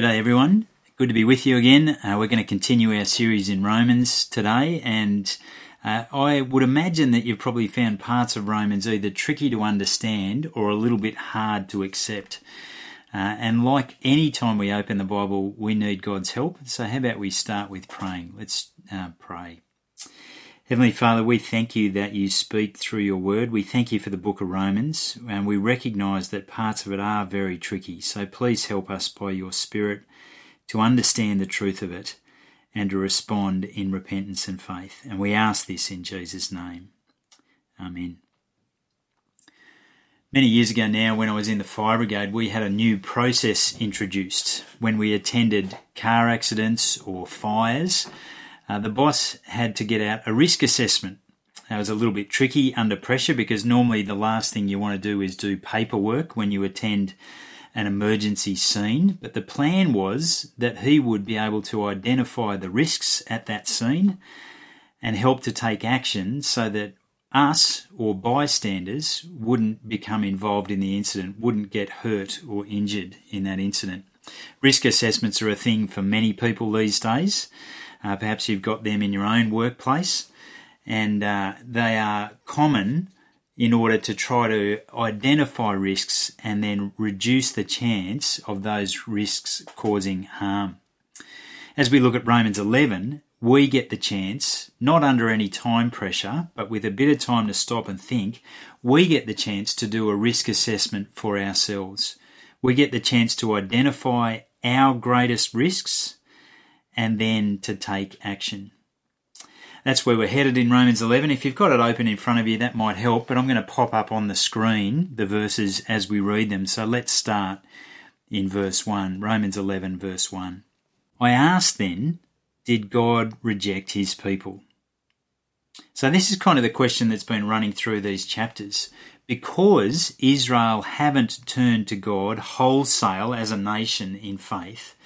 G'day, everyone. Good to be with you again. Uh, we're going to continue our series in Romans today, and uh, I would imagine that you've probably found parts of Romans either tricky to understand or a little bit hard to accept. Uh, and like any time we open the Bible, we need God's help. So, how about we start with praying? Let's uh, pray. Heavenly Father, we thank you that you speak through your word. We thank you for the book of Romans, and we recognize that parts of it are very tricky. So please help us by your Spirit to understand the truth of it and to respond in repentance and faith. And we ask this in Jesus' name. Amen. Many years ago now, when I was in the fire brigade, we had a new process introduced when we attended car accidents or fires uh, the boss had to get out a risk assessment. That was a little bit tricky under pressure because normally the last thing you want to do is do paperwork when you attend an emergency scene. But the plan was that he would be able to identify the risks at that scene and help to take action so that us or bystanders wouldn't become involved in the incident, wouldn't get hurt or injured in that incident. Risk assessments are a thing for many people these days. Uh, perhaps you've got them in your own workplace, and uh, they are common in order to try to identify risks and then reduce the chance of those risks causing harm. As we look at Romans 11, we get the chance, not under any time pressure, but with a bit of time to stop and think, we get the chance to do a risk assessment for ourselves. We get the chance to identify our greatest risks and then to take action. That's where we're headed in Romans 11. If you've got it open in front of you, that might help, but I'm going to pop up on the screen the verses as we read them. So let's start in verse 1, Romans 11, verse 1. I ask then, did God reject his people? So this is kind of the question that's been running through these chapters. Because Israel haven't turned to God wholesale as a nation in faith,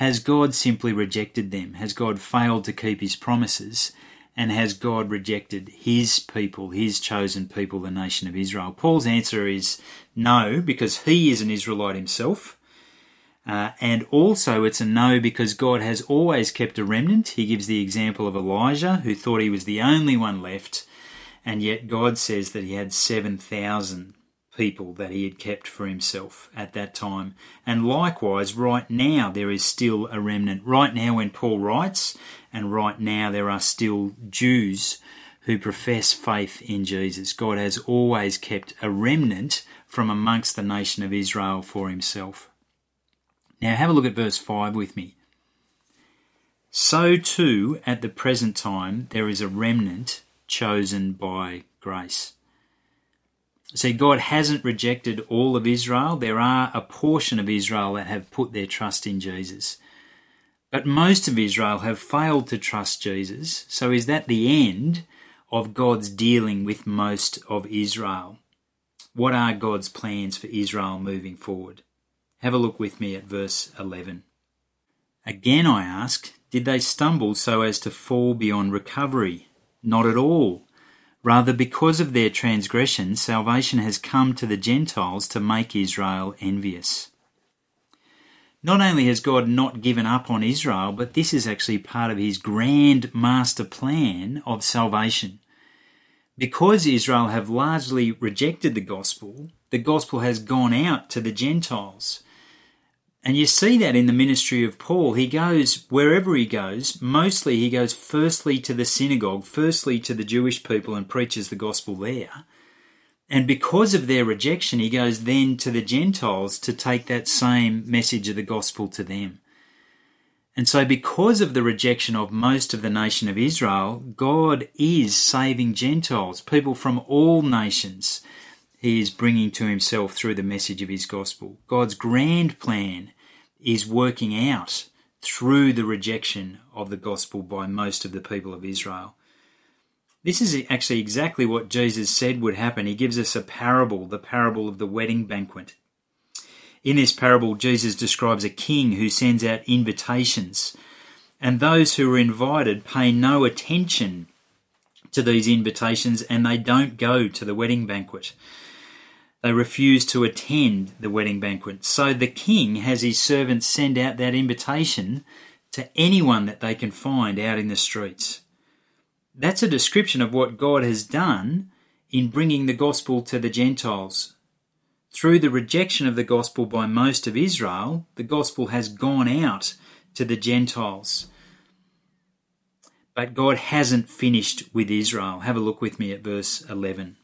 has God simply rejected them? Has God failed to keep his promises? And has God rejected his people, his chosen people, the nation of Israel? Paul's answer is no, because he is an Israelite himself. Uh, and also, it's a no because God has always kept a remnant. He gives the example of Elijah, who thought he was the only one left, and yet God says that he had 7,000 people that he had kept for himself at that time. And likewise, right now, there is still a remnant. Right now, when Paul writes, and right now, there are still Jews who profess faith in Jesus. God has always kept a remnant from amongst the nation of Israel for himself. Now, have a look at verse 5 with me. So too, at the present time, there is a remnant chosen by grace. See, God hasn't rejected all of Israel. There are a portion of Israel that have put their trust in Jesus. But most of Israel have failed to trust Jesus. So is that the end of God's dealing with most of Israel? What are God's plans for Israel moving forward? Have a look with me at verse 11. Again I ask, did they stumble so as to fall beyond recovery? Not at all. Rather, because of their transgression, salvation has come to the Gentiles to make Israel envious. Not only has God not given up on Israel, but this is actually part of his grand master plan of salvation. Because Israel have largely rejected the gospel, the gospel has gone out to the Gentiles. And you see that in the ministry of Paul. He goes wherever he goes, mostly he goes firstly to the synagogue, firstly to the Jewish people and preaches the gospel there. And because of their rejection, he goes then to the Gentiles to take that same message of the gospel to them. And so, because of the rejection of most of the nation of Israel, God is saving Gentiles, people from all nations he is bringing to himself through the message of his gospel. God's grand plan is working out through the rejection of the gospel by most of the people of Israel. This is actually exactly what Jesus said would happen. He gives us a parable, the parable of the wedding banquet. In this parable, Jesus describes a king who sends out invitations, and those who are invited pay no attention to these invitations and they don't go to the wedding banquet. They refuse to attend the wedding banquet. So the king has his servants send out that invitation to anyone that they can find out in the streets. That's a description of what God has done in bringing the gospel to the Gentiles. Through the rejection of the gospel by most of Israel, the gospel has gone out to the Gentiles. But God hasn't finished with Israel. Have a look with me at verse 11.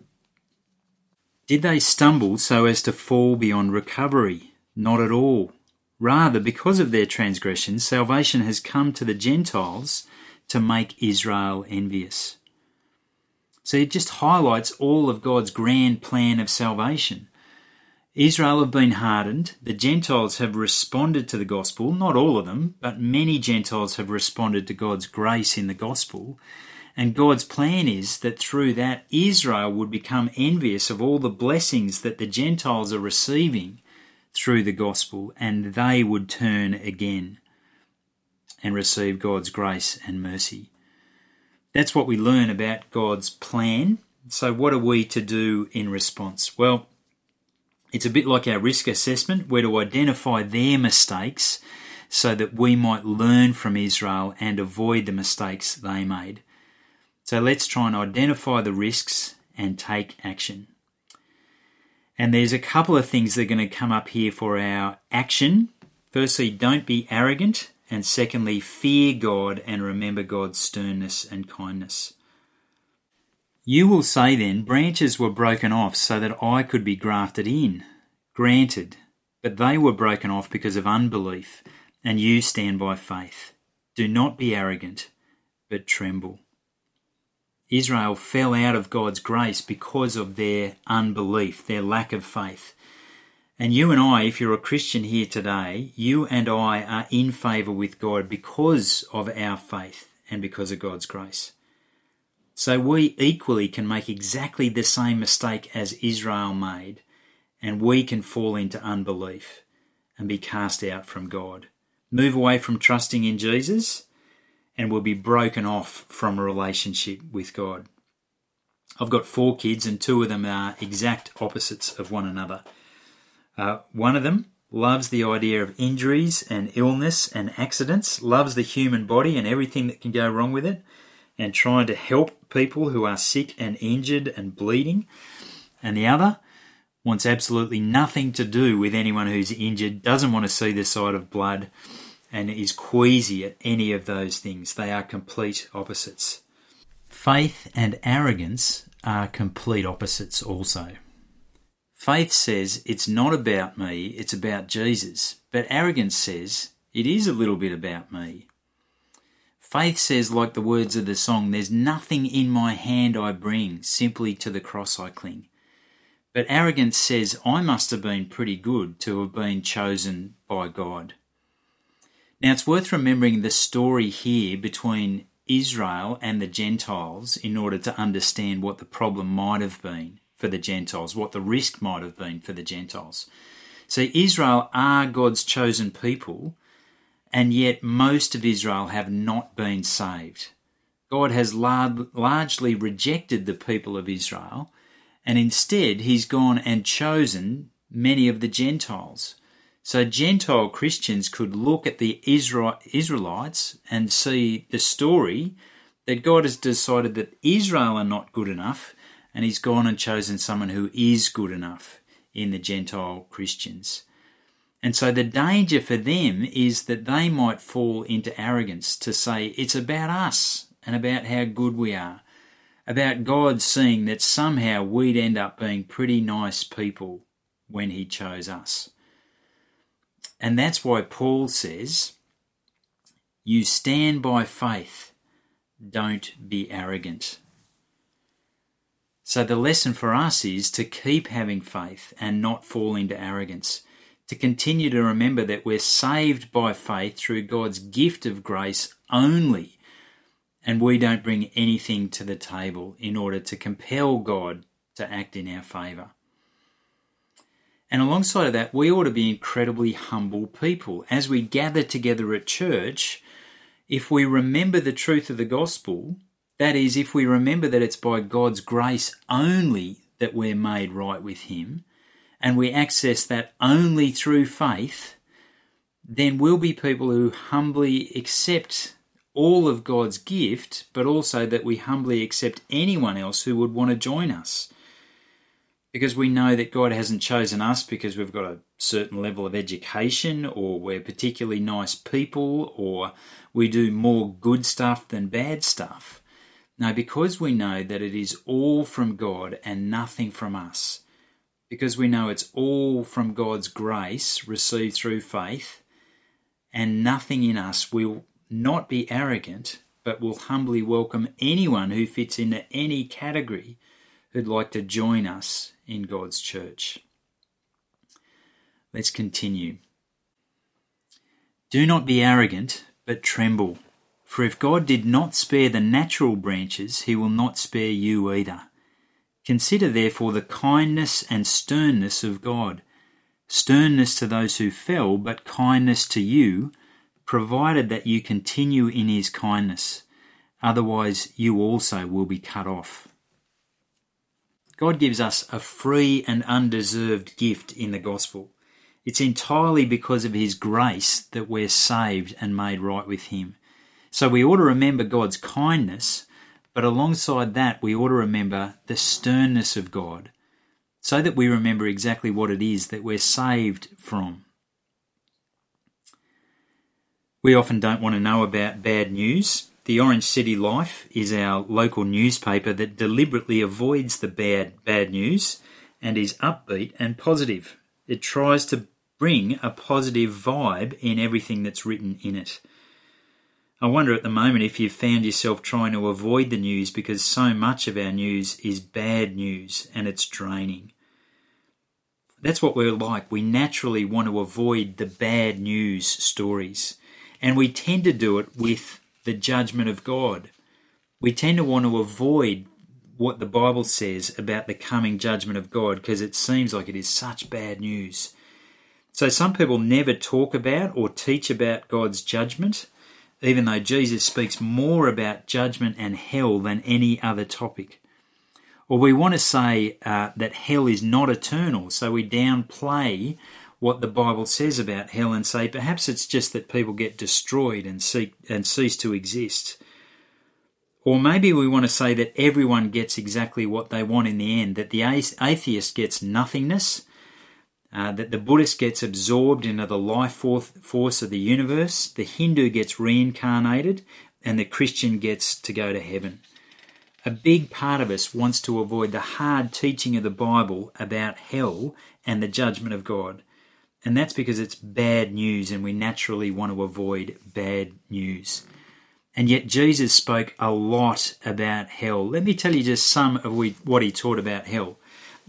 Did they stumble so as to fall beyond recovery? Not at all. Rather, because of their transgressions, salvation has come to the Gentiles to make Israel envious. So it just highlights all of God's grand plan of salvation. Israel have been hardened. The Gentiles have responded to the gospel. Not all of them, but many Gentiles have responded to God's grace in the gospel. And God's plan is that through that, Israel would become envious of all the blessings that the Gentiles are receiving through the gospel, and they would turn again and receive God's grace and mercy. That's what we learn about God's plan. So, what are we to do in response? Well, it's a bit like our risk assessment. We're to identify their mistakes so that we might learn from Israel and avoid the mistakes they made. So let's try and identify the risks and take action. And there's a couple of things that are going to come up here for our action. Firstly, don't be arrogant. And secondly, fear God and remember God's sternness and kindness. You will say then, branches were broken off so that I could be grafted in. Granted, but they were broken off because of unbelief, and you stand by faith. Do not be arrogant, but tremble. Israel fell out of God's grace because of their unbelief, their lack of faith. And you and I, if you're a Christian here today, you and I are in favour with God because of our faith and because of God's grace. So we equally can make exactly the same mistake as Israel made, and we can fall into unbelief and be cast out from God. Move away from trusting in Jesus and will be broken off from a relationship with God. I've got four kids, and two of them are exact opposites of one another. Uh, one of them loves the idea of injuries and illness and accidents, loves the human body and everything that can go wrong with it, and trying to help people who are sick and injured and bleeding. And the other wants absolutely nothing to do with anyone who's injured, doesn't want to see the sight of blood, and is queasy at any of those things. They are complete opposites. Faith and arrogance are complete opposites also. Faith says it's not about me, it's about Jesus. But arrogance says it is a little bit about me. Faith says, like the words of the song, there's nothing in my hand I bring, simply to the cross I cling. But arrogance says I must have been pretty good to have been chosen by God. Now, it's worth remembering the story here between Israel and the Gentiles in order to understand what the problem might have been for the Gentiles, what the risk might have been for the Gentiles. So, Israel are God's chosen people, and yet most of Israel have not been saved. God has lar- largely rejected the people of Israel, and instead, He's gone and chosen many of the Gentiles. So Gentile Christians could look at the Israelites and see the story that God has decided that Israel are not good enough, and He's gone and chosen someone who is good enough in the Gentile Christians. And so the danger for them is that they might fall into arrogance to say it's about us and about how good we are, about God seeing that somehow we'd end up being pretty nice people when He chose us. And that's why Paul says, You stand by faith, don't be arrogant. So the lesson for us is to keep having faith and not fall into arrogance, to continue to remember that we're saved by faith through God's gift of grace only, and we don't bring anything to the table in order to compel God to act in our favour. And alongside of that, we ought to be incredibly humble people. As we gather together at church, if we remember the truth of the gospel, that is, if we remember that it's by God's grace only that we're made right with Him, and we access that only through faith, then we'll be people who humbly accept all of God's gift, but also that we humbly accept anyone else who would want to join us. Because we know that God hasn't chosen us because we've got a certain level of education or we're particularly nice people or we do more good stuff than bad stuff. No, because we know that it is all from God and nothing from us. Because we know it's all from God's grace received through faith, and nothing in us will not be arrogant, but will humbly welcome anyone who fits into any category who'd like to join us in God's church. Let's continue. Do not be arrogant, but tremble. For if God did not spare the natural branches, he will not spare you either. Consider therefore the kindness and sternness of God. Sternness to those who fell, but kindness to you, provided that you continue in his kindness. Otherwise, you also will be cut off. God gives us a free and undeserved gift in the gospel. It's entirely because of his grace that we're saved and made right with him. So we ought to remember God's kindness, but alongside that, we ought to remember the sternness of God, so that we remember exactly what it is that we're saved from. We often don't want to know about bad news. The Orange City Life is our local newspaper that deliberately avoids the bad bad news and is upbeat and positive. It tries to bring a positive vibe in everything that's written in it. I wonder at the moment if you've found yourself trying to avoid the news because so much of our news is bad news and it's draining. That's what we're like. We naturally want to avoid the bad news stories. And we tend to do it with the judgment of God. We tend to want to avoid what the Bible says about the coming judgment of God because it seems like it is such bad news. So some people never talk about or teach about God's judgment even though Jesus speaks more about judgment and hell than any other topic. Or we want to say uh, that hell is not eternal, so we downplay what the Bible says about hell and say perhaps it's just that people get destroyed and, seek, and cease to exist. Or maybe we want to say that everyone gets exactly what they want in the end, that the atheist gets nothingness uh, that the Buddhist gets absorbed into the life force of the universe, the Hindu gets reincarnated, and the Christian gets to go to heaven. A big part of us wants to avoid the hard teaching of the Bible about hell and the judgment of God. And that's because it's bad news, and we naturally want to avoid bad news. And yet, Jesus spoke a lot about hell. Let me tell you just some of what he taught about hell.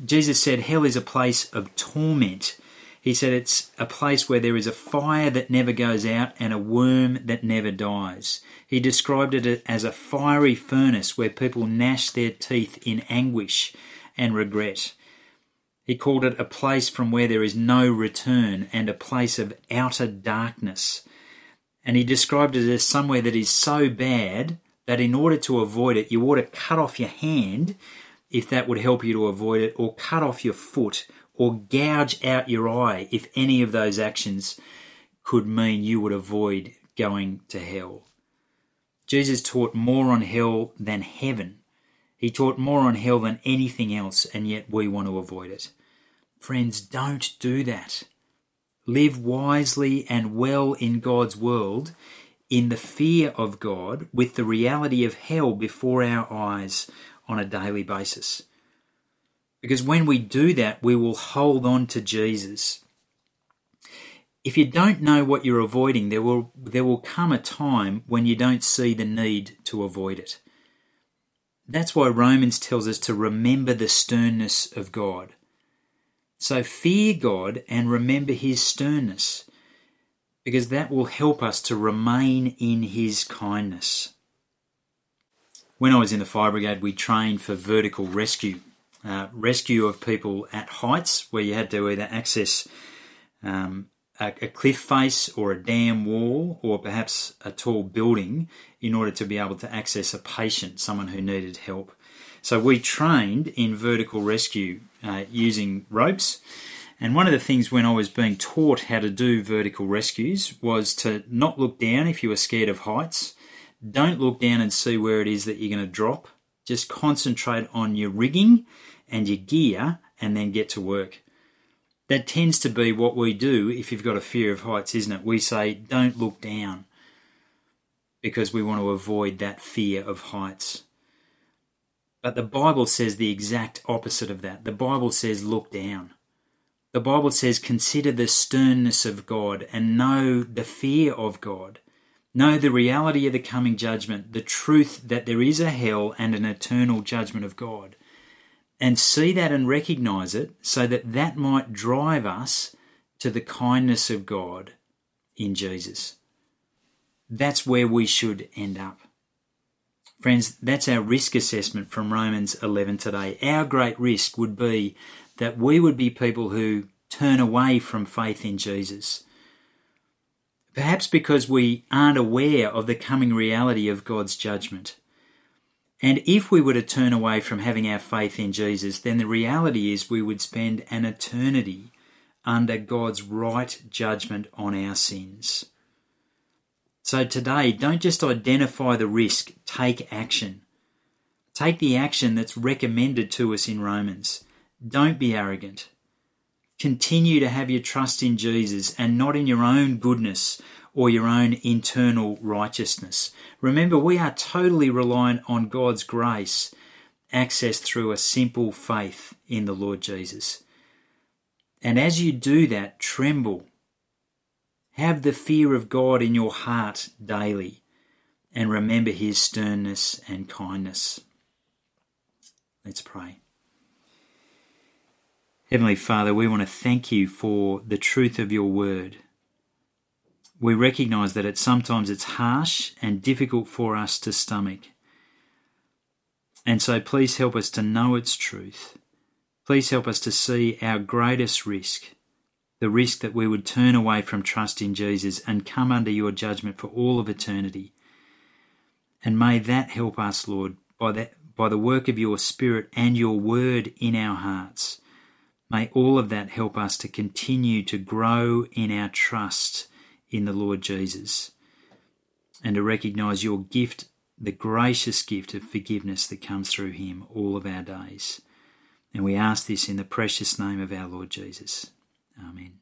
Jesus said hell is a place of torment. He said it's a place where there is a fire that never goes out and a worm that never dies. He described it as a fiery furnace where people gnash their teeth in anguish and regret. He called it a place from where there is no return and a place of outer darkness. And he described it as somewhere that is so bad that in order to avoid it, you ought to cut off your hand if that would help you to avoid it, or cut off your foot, or gouge out your eye if any of those actions could mean you would avoid going to hell. Jesus taught more on hell than heaven. He taught more on hell than anything else, and yet we want to avoid it. Friends, don't do that. Live wisely and well in God's world, in the fear of God, with the reality of hell before our eyes on a daily basis. Because when we do that, we will hold on to Jesus. If you don't know what you're avoiding, there will, there will come a time when you don't see the need to avoid it. That's why Romans tells us to remember the sternness of God. So fear God and remember his sternness, because that will help us to remain in his kindness when I was in the fire brigade, we trained for vertical rescue, uh, rescue of people at heights where you had to either access um, a, a, cliff face or a dam wall or perhaps a tall building in order to be able to access a patient, someone who needed help. So we trained in vertical rescue uh, using ropes And one of the things when I was being taught how to do vertical rescues was to not look down if you were scared of heights. Don't look down and see where it is that you're going to drop. Just concentrate on your rigging and your gear and then get to work. That tends to be what we do if you've got a fear of heights, isn't it? We say, don't look down because we want to avoid that fear of heights. But the Bible says the exact opposite of that. The Bible says, look down. The Bible says, consider the sternness of God and know the fear of God. Know the reality of the coming judgment, the truth that there is a hell and an eternal judgment of God. And see that and recognize it so that that might drive us to the kindness of God in Jesus. That's where we should end up. Friends, that's our risk assessment from Romans 11 today. Our great risk would be that we would be people who turn away from faith in Jesus. Perhaps because we aren't aware of the coming reality of God's judgment. And if we were to turn away from having our faith in Jesus, then the reality is we would spend an eternity under God's right judgment on our sins. So today, don't just identify the risk, take action. Take the action that's recommended to us in Romans. Don't be arrogant. Continue to have your trust in Jesus and not in your own goodness or your own internal righteousness. Remember, we are totally reliant on God's grace, accessed through a simple faith in the Lord Jesus. And as you do that, tremble have the fear of God in your heart daily and remember his sternness and kindness. Let's pray. Heavenly Father, we want to thank you for the truth of your word. We recognize that it sometimes it's harsh and difficult for us to stomach. And so please help us to know its truth. Please help us to see our greatest risk the risk that we would turn away from trust in Jesus and come under your judgment for all of eternity. And may that help us, Lord, by that by the work of your Spirit and your word in our hearts. May all of that help us to continue to grow in our trust in the Lord Jesus and to recognize your gift, the gracious gift of forgiveness that comes through him all of our days. And we ask this in the precious name of our Lord Jesus. Amen.